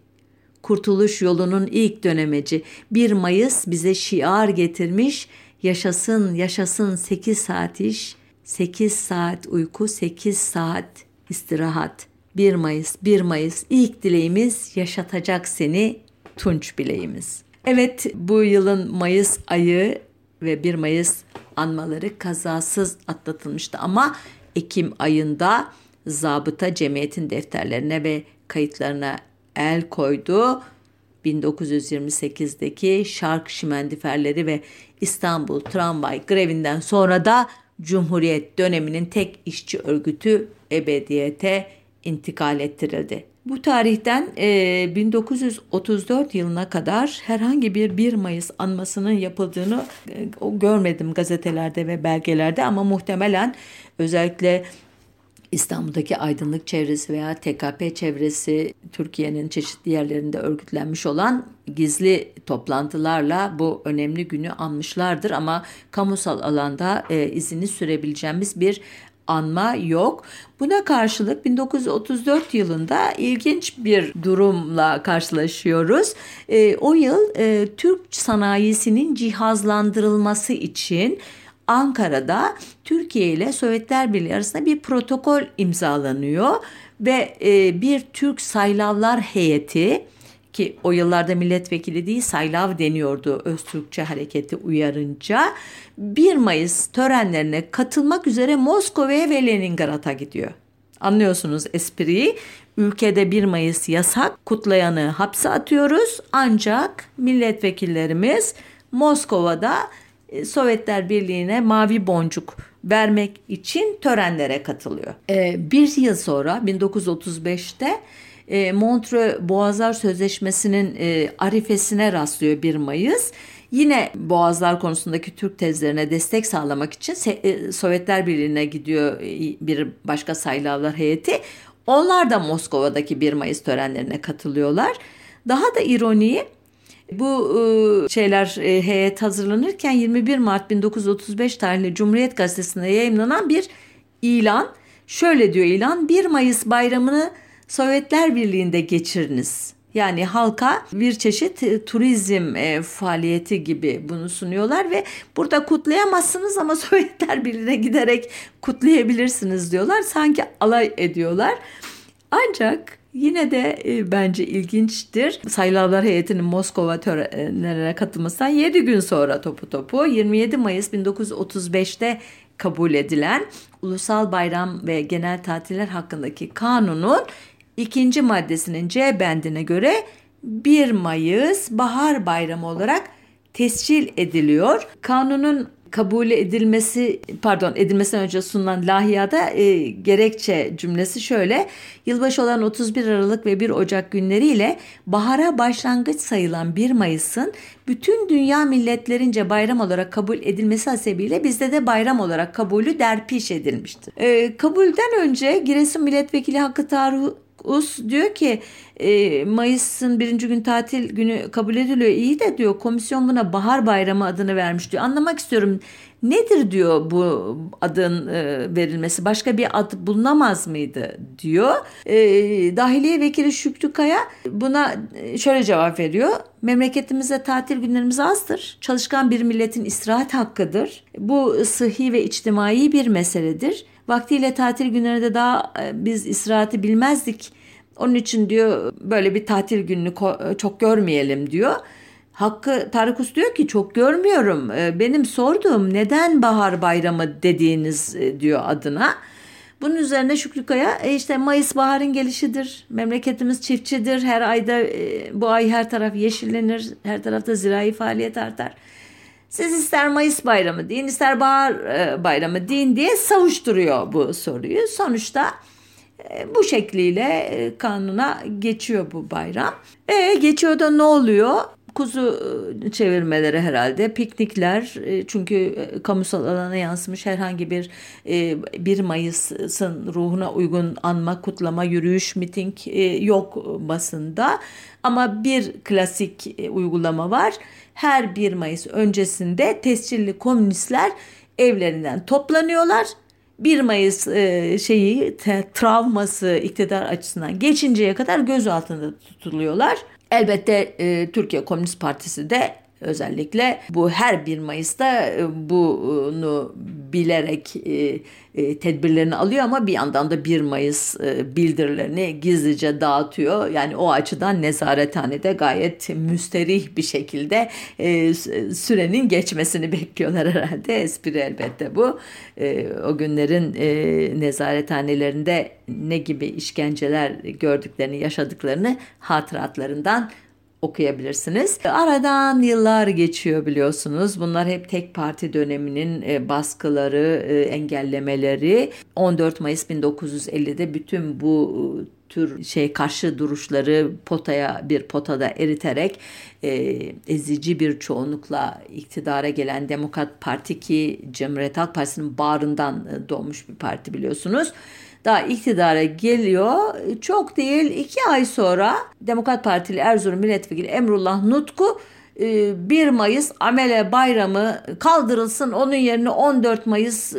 Kurtuluş yolunun ilk dönemeci 1 Mayıs bize şiar getirmiş. Yaşasın, yaşasın 8 saat iş, 8 saat uyku, 8 saat istirahat. 1 Mayıs, 1 Mayıs ilk dileğimiz yaşatacak seni tunç bileğimiz. Evet bu yılın Mayıs ayı ve 1 Mayıs anmaları kazasız atlatılmıştı ama Ekim ayında zabıta cemiyetin defterlerine ve kayıtlarına el koydu. 1928'deki Şark Şimendiferleri ve İstanbul Tramvay grevinden sonra da Cumhuriyet döneminin tek işçi örgütü ebediyete intikal ettirildi. Bu tarihten e, 1934 yılına kadar herhangi bir 1 Mayıs anmasının yapıldığını e, görmedim gazetelerde ve belgelerde ama muhtemelen özellikle İstanbul'daki aydınlık çevresi veya TKP çevresi Türkiye'nin çeşitli yerlerinde örgütlenmiş olan gizli toplantılarla bu önemli günü anmışlardır ama kamusal alanda e, izini sürebileceğimiz bir anma yok. Buna karşılık 1934 yılında ilginç bir durumla karşılaşıyoruz. E, o yıl e, Türk sanayisinin cihazlandırılması için Ankara'da Türkiye ile Sovyetler Birliği arasında bir protokol imzalanıyor ve e, bir Türk saylavlar heyeti ki o yıllarda milletvekili değil saylav deniyordu Öztürkçe hareketi uyarınca 1 Mayıs törenlerine katılmak üzere Moskova'ya ve Leningrad'a gidiyor. Anlıyorsunuz espriyi. Ülkede 1 Mayıs yasak, kutlayanı hapse atıyoruz ancak milletvekillerimiz Moskova'da Sovyetler Birliği'ne mavi boncuk vermek için törenlere katılıyor. Ee, bir yıl sonra 1935'te e, Montreux Boğazlar Sözleşmesi'nin e, arifesine rastlıyor 1 Mayıs. Yine Boğazlar konusundaki Türk tezlerine destek sağlamak için e, Sovyetler Birliği'ne gidiyor bir başka sayılavlar heyeti. Onlar da Moskova'daki 1 Mayıs törenlerine katılıyorlar. Daha da ironiyi bu e, şeyler e, heyet hazırlanırken 21 Mart 1935 tarihli Cumhuriyet Gazetesi'nde yayınlanan bir ilan. Şöyle diyor ilan 1 Mayıs bayramını Sovyetler Birliği'nde geçiriniz. Yani halka bir çeşit e, turizm faaliyeti gibi bunu sunuyorlar ve burada kutlayamazsınız ama Sovyetler Birliği'ne giderek kutlayabilirsiniz diyorlar. Sanki alay ediyorlar. Ancak Yine de e, bence ilginçtir. Sayılavlar heyetinin Moskova törenlerine katılmasından 7 gün sonra topu topu 27 Mayıs 1935'te kabul edilen Ulusal Bayram ve Genel Tatiller hakkındaki kanunun ikinci maddesinin C bendine göre 1 Mayıs Bahar Bayramı olarak tescil ediliyor. Kanunun kabul edilmesi pardon edilmesinden önce sunulan lahiyada e, gerekçe cümlesi şöyle. Yılbaşı olan 31 Aralık ve 1 Ocak günleriyle bahara başlangıç sayılan 1 Mayıs'ın bütün dünya milletlerince bayram olarak kabul edilmesi hasebiyle bizde de bayram olarak kabulü derpiş edilmiştir. E, kabulden önce Giresun Milletvekili Hakkı Tarık Us diyor ki e, Mayıs'ın birinci gün tatil günü kabul ediliyor. İyi de diyor komisyon buna bahar bayramı adını vermiş diyor. Anlamak istiyorum nedir diyor bu adın e, verilmesi başka bir ad bulunamaz mıydı diyor. E, Dahiliye Vekili Şükrü Kaya buna şöyle cevap veriyor. Memleketimizde tatil günlerimiz azdır. Çalışkan bir milletin istirahat hakkıdır. Bu sıhhi ve içtimai bir meseledir. Vaktiyle tatil günlerinde daha e, biz istirahati bilmezdik. Onun için diyor böyle bir tatil gününü çok görmeyelim diyor. Hakkı Tarıkus diyor ki çok görmüyorum. E, benim sorduğum neden bahar bayramı dediğiniz e, diyor adına. Bunun üzerine Şükrü Kaya e işte Mayıs baharın gelişidir. Memleketimiz çiftçidir. Her ayda bu ay her taraf yeşillenir. Her tarafta zirai faaliyet artar. Siz ister Mayıs bayramı deyin ister bahar bayramı deyin diye savuşturuyor bu soruyu. Sonuçta bu şekliyle kanuna geçiyor bu bayram. E geçiyor da ne oluyor? kuzu e, çevirmeleri herhalde, piknikler e, çünkü e, kamusal alana yansımış herhangi bir 1 Mayıs'ın ruhuna uygun anma, kutlama, yürüyüş, miting yok basında. Ama bir klasik uygulama var. Her 1 Mayıs öncesinde tescilli komünistler evlerinden toplanıyorlar 1 Mayıs e, şeyi te, travması iktidar açısından geçinceye kadar göz altında tutuluyorlar. Elbette e, Türkiye Komünist Partisi de özellikle bu her 1 Mayıs'ta e, bunu bilerek e, e, tedbirlerini alıyor ama bir yandan da 1 Mayıs bildirilerini gizlice dağıtıyor. Yani o açıdan nezarethanede gayet müsterih bir şekilde sürenin geçmesini bekliyorlar herhalde. Espri elbette bu. O günlerin nezarethanelerinde ne gibi işkenceler gördüklerini, yaşadıklarını hatıratlarından okuyabilirsiniz. Aradan yıllar geçiyor biliyorsunuz. Bunlar hep tek parti döneminin e, baskıları, e, engellemeleri. 14 Mayıs 1950'de bütün bu e, tür şey karşı duruşları potaya bir potada eriterek e, ezici bir çoğunlukla iktidara gelen Demokrat Parti ki Cumhuriyet Halk Partisi'nin bağrından doğmuş bir parti biliyorsunuz daha iktidara geliyor. Çok değil iki ay sonra Demokrat Partili Erzurum Milletvekili Emrullah Nutku 1 ee, Mayıs Amele Bayramı kaldırılsın onun yerine 14 Mayıs e,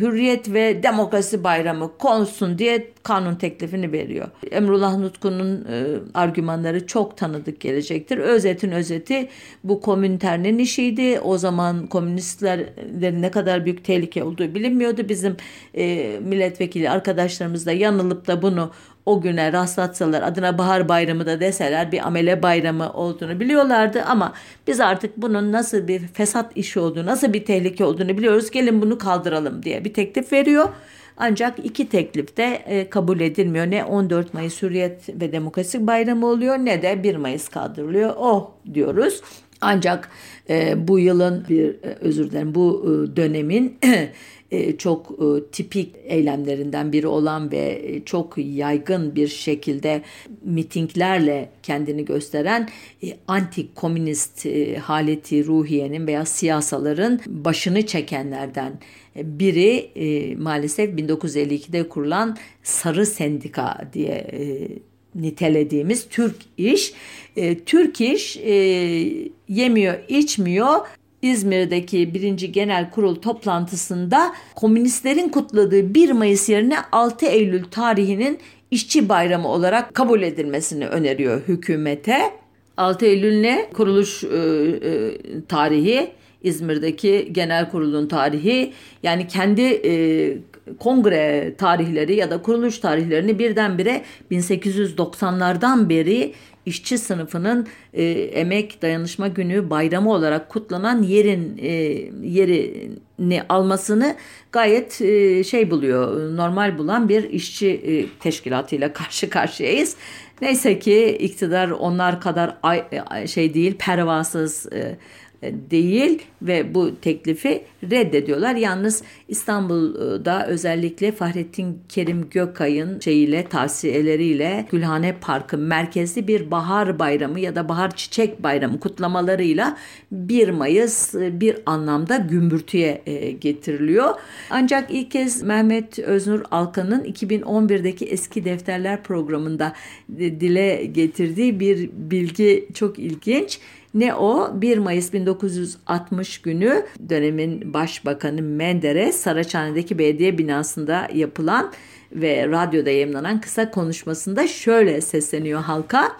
Hürriyet ve Demokrasi Bayramı konsun diye kanun teklifini veriyor. Emrullah Nutku'nun e, argümanları çok tanıdık gelecektir. Özetin özeti bu komünternin işiydi. O zaman komünistlerin ne kadar büyük tehlike olduğu bilinmiyordu. Bizim e, milletvekili arkadaşlarımız da yanılıp da bunu o güne rastlatsalar adına bahar bayramı da deseler bir amele bayramı olduğunu biliyorlardı ama biz artık bunun nasıl bir fesat işi olduğunu, nasıl bir tehlike olduğunu biliyoruz. Gelin bunu kaldıralım diye bir teklif veriyor. Ancak iki teklif de e, kabul edilmiyor. Ne 14 Mayıs Hürriyet ve Demokrasi Bayramı oluyor ne de 1 Mayıs kaldırılıyor. Oh diyoruz. Ancak e, bu yılın bir e, özür dilerim bu e, dönemin çok e, tipik eylemlerinden biri olan ve e, çok yaygın bir şekilde mitinglerle kendini gösteren anti komünist haleti ruhiyenin veya siyasaların başını çekenlerden biri maalesef 1952'de kurulan Sarı Sendika diye nitelediğimiz Türk İş. Türk İş yemiyor, içmiyor İzmir'deki birinci genel kurul toplantısında komünistlerin kutladığı 1 Mayıs yerine 6 Eylül tarihinin işçi bayramı olarak kabul edilmesini öneriyor hükümete. 6 Eylül ne? Kuruluş e, e, tarihi, İzmir'deki genel kurulun tarihi. Yani kendi e, kongre tarihleri ya da kuruluş tarihlerini birdenbire 1890'lardan beri işçi sınıfının e, emek dayanışma günü bayramı olarak kutlanan yerin e, yerini almasını gayet e, şey buluyor normal bulan bir işçi e, teşkilatıyla karşı karşıyayız. Neyse ki iktidar onlar kadar ay, şey değil pervasız e, değil ve bu teklifi reddediyorlar. Yalnız İstanbul'da özellikle Fahrettin Kerim Gökay'ın şeyiyle tavsiyeleriyle Gülhane Parkı merkezli bir bahar bayramı ya da bahar çiçek bayramı kutlamalarıyla 1 Mayıs bir anlamda gümbürtüye getiriliyor. Ancak ilk kez Mehmet Öznur Alkan'ın 2011'deki eski defterler programında dile getirdiği bir bilgi çok ilginç. Ne o? 1 Mayıs 1960 günü dönemin başbakanı Menderes Saraçhane'deki belediye binasında yapılan ve radyoda yayınlanan kısa konuşmasında şöyle sesleniyor halka.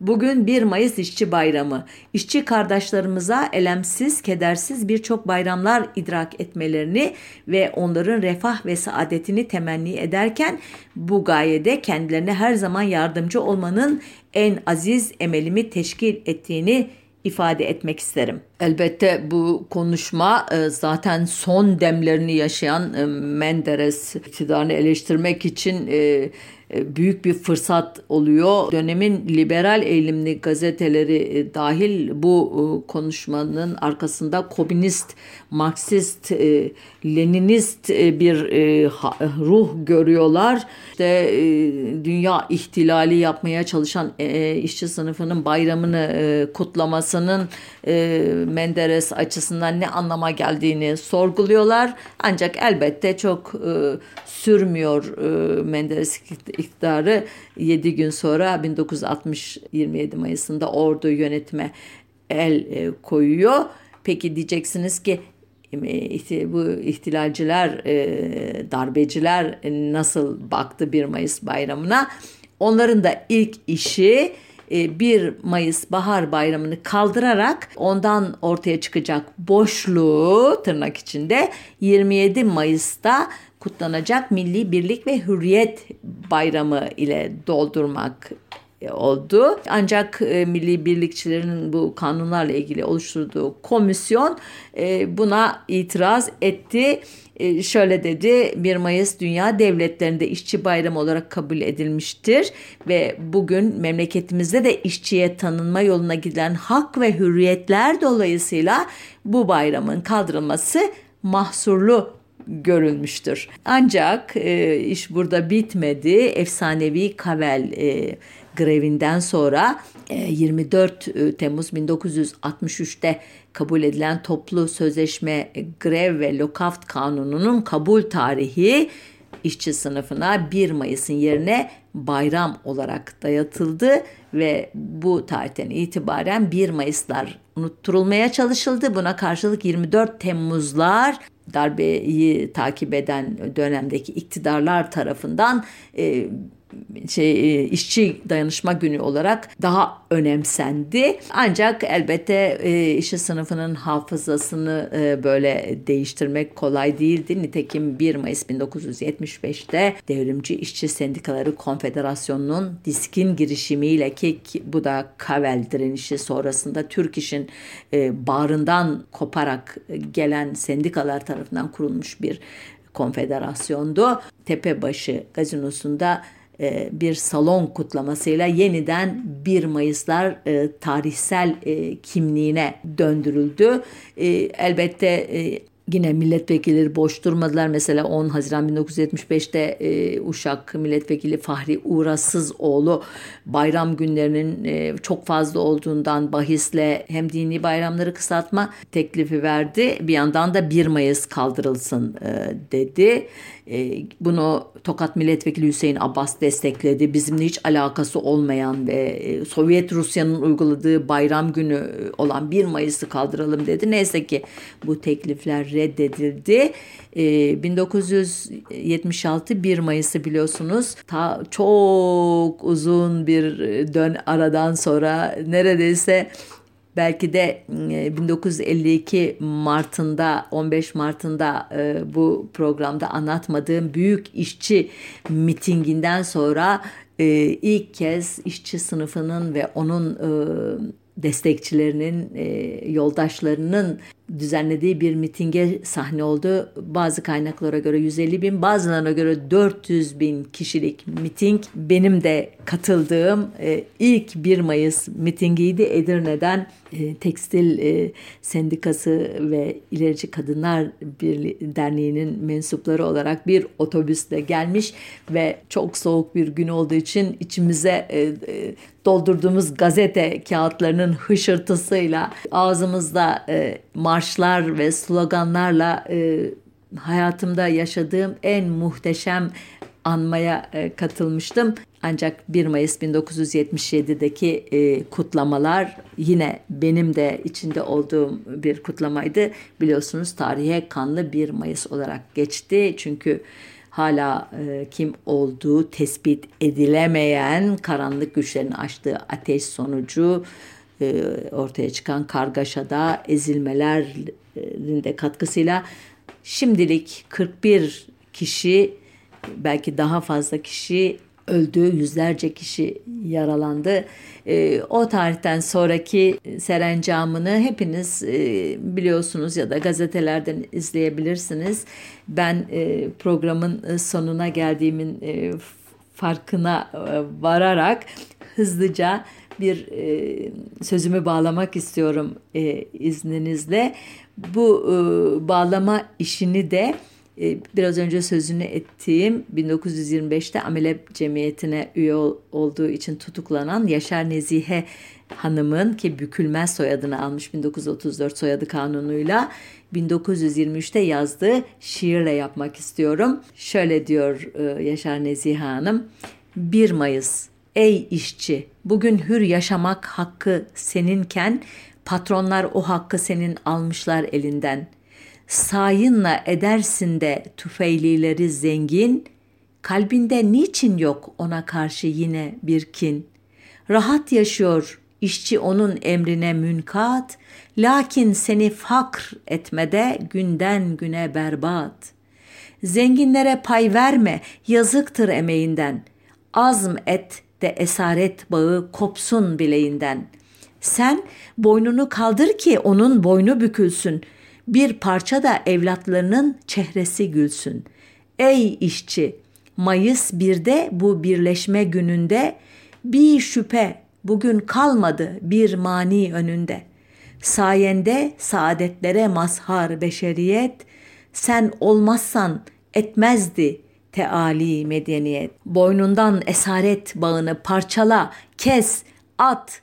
Bugün 1 Mayıs İşçi Bayramı. İşçi kardeşlerimize elemsiz, kedersiz birçok bayramlar idrak etmelerini ve onların refah ve saadetini temenni ederken bu gayede kendilerine her zaman yardımcı olmanın en aziz emelimi teşkil ettiğini ifade etmek isterim. Elbette bu konuşma e, zaten son demlerini yaşayan e, Menderes iktidarını eleştirmek için e, büyük bir fırsat oluyor. Dönemin liberal eğilimli gazeteleri e, dahil bu e, konuşmanın arkasında komünist, Marksist, Leninist bir ruh görüyorlar. İşte dünya ihtilali yapmaya çalışan işçi sınıfının bayramını kutlamasının Menderes açısından ne anlama geldiğini sorguluyorlar. Ancak elbette çok sürmüyor Menderes iktidarı 7 gün sonra 1960 27 Mayıs'ında ordu yönetime el e, koyuyor. Peki diyeceksiniz ki e, bu ihtilalciler, e, darbeciler nasıl baktı 1 Mayıs bayramına? Onların da ilk işi 1 Mayıs Bahar Bayramı'nı kaldırarak ondan ortaya çıkacak boşluğu tırnak içinde 27 Mayıs'ta kutlanacak Milli Birlik ve Hürriyet Bayramı ile doldurmak oldu. Ancak e, milli birlikçilerin bu kanunlarla ilgili oluşturduğu komisyon e, buna itiraz etti. E, şöyle dedi 1 Mayıs Dünya Devletlerinde işçi bayramı olarak kabul edilmiştir ve bugün memleketimizde de işçiye tanınma yoluna gidilen hak ve hürriyetler dolayısıyla bu bayramın kaldırılması mahsurlu görülmüştür. Ancak e, iş burada bitmedi. Efsanevi Kavel e, grevinden sonra 24 e, Temmuz 1963'te kabul edilen toplu sözleşme grev ve lokaft kanununun kabul tarihi işçi sınıfına 1 Mayıs'ın yerine bayram olarak dayatıldı ve bu tarihten itibaren 1 Mayıslar unutturulmaya çalışıldı. Buna karşılık 24 Temmuzlar darbeyi takip eden dönemdeki iktidarlar tarafından e, şey e, işçi dayanışma günü olarak daha önemsendi. Ancak elbette e, işçi sınıfının hafızasını e, böyle değiştirmek kolay değildi. Nitekim 1 Mayıs 1975'te Devrimci İşçi Sendikaları Konfederasyonu'nun diskin girişimiyle ki bu da Kavel direnişi sonrasında Türk İş'in e, bağrından koparak gelen sendikalar tarafından kurulmuş bir konfederasyondu. Tepebaşı gazinosunda e, bir salon kutlamasıyla yeniden 1 Mayıslar e, tarihsel e, kimliğine döndürüldü. Elbette Yine milletvekilleri boş durmadılar. Mesela 10 Haziran 1975'te e, Uşak milletvekili Fahri Uğrasızoğlu bayram günlerinin e, çok fazla olduğundan bahisle hem dini bayramları kısaltma teklifi verdi. Bir yandan da 1 Mayıs kaldırılsın e, dedi. E, bunu Tokat Milletvekili Hüseyin Abbas destekledi. Bizimle hiç alakası olmayan ve e, Sovyet Rusya'nın uyguladığı bayram günü olan 1 Mayıs'ı kaldıralım dedi. Neyse ki bu teklifler reddedildi. 1976 ee, 1 Mayıs'ı biliyorsunuz. Ta çok uzun bir dön aradan sonra neredeyse belki de 1952 e, Mart'ında 15 Mart'ında e, bu programda anlatmadığım büyük işçi mitinginden sonra e, ilk kez işçi sınıfının ve onun destekçilerinin, yoldaşlarının düzenlediği bir mitinge sahne oldu. Bazı kaynaklara göre 150 bin, bazılarına göre 400 bin kişilik miting. Benim de katıldığım e, ilk 1 Mayıs mitingiydi. Edirne'den e, Tekstil e, Sendikası ve İlerici Kadınlar Birliği Derneği'nin mensupları olarak bir otobüsle gelmiş ve çok soğuk bir gün olduğu için içimize e, e, doldurduğumuz gazete kağıtlarının hışırtısıyla ağzımızda e, marşlar ve sloganlarla e, hayatımda yaşadığım en muhteşem anmaya e, katılmıştım. Ancak 1 Mayıs 1977'deki e, kutlamalar yine benim de içinde olduğum bir kutlamaydı. Biliyorsunuz tarihe kanlı 1 Mayıs olarak geçti. Çünkü hala e, kim olduğu tespit edilemeyen karanlık güçlerin açtığı ateş sonucu e, ortaya çıkan kargaşada ezilmelerin de katkısıyla şimdilik 41 kişi belki daha fazla kişi öldü, yüzlerce kişi yaralandı. E, o tarihten sonraki serencamını hepiniz e, biliyorsunuz ya da gazetelerden izleyebilirsiniz. Ben programın sonuna geldiğimin farkına vararak hızlıca bir e, sözümü bağlamak istiyorum e, izninizle. Bu e, bağlama işini de e, biraz önce sözünü ettiğim 1925'te Amele Cemiyeti'ne üye olduğu için tutuklanan Yaşar Nezihe Hanım'ın ki bükülmez soyadını almış 1934 soyadı kanunuyla 1923'te yazdığı şiirle yapmak istiyorum. Şöyle diyor e, Yaşar Nezihe Hanım. 1 Mayıs Ey işçi bugün hür yaşamak hakkı seninken patronlar o hakkı senin almışlar elinden.'' sayınla edersin de tüfeylileri zengin, kalbinde niçin yok ona karşı yine bir kin? Rahat yaşıyor, işçi onun emrine münkat, lakin seni fakr etmede günden güne berbat. Zenginlere pay verme, yazıktır emeğinden. Azm et de esaret bağı kopsun bileğinden. Sen boynunu kaldır ki onun boynu bükülsün.'' bir parça da evlatlarının çehresi gülsün. Ey işçi, Mayıs 1'de bu birleşme gününde bir şüphe bugün kalmadı bir mani önünde. Sayende saadetlere mazhar beşeriyet, sen olmazsan etmezdi teali medeniyet. Boynundan esaret bağını parçala, kes, at.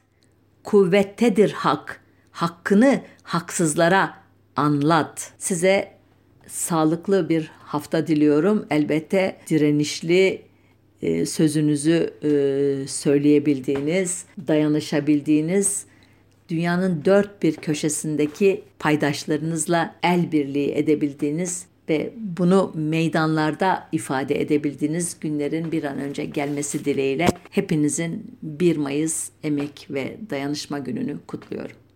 Kuvvettedir hak. Hakkını haksızlara anlat. Size sağlıklı bir hafta diliyorum. Elbette direnişli e, sözünüzü e, söyleyebildiğiniz, dayanışabildiğiniz, dünyanın dört bir köşesindeki paydaşlarınızla el birliği edebildiğiniz ve bunu meydanlarda ifade edebildiğiniz günlerin bir an önce gelmesi dileğiyle hepinizin 1 Mayıs Emek ve Dayanışma Günü'nü kutluyorum.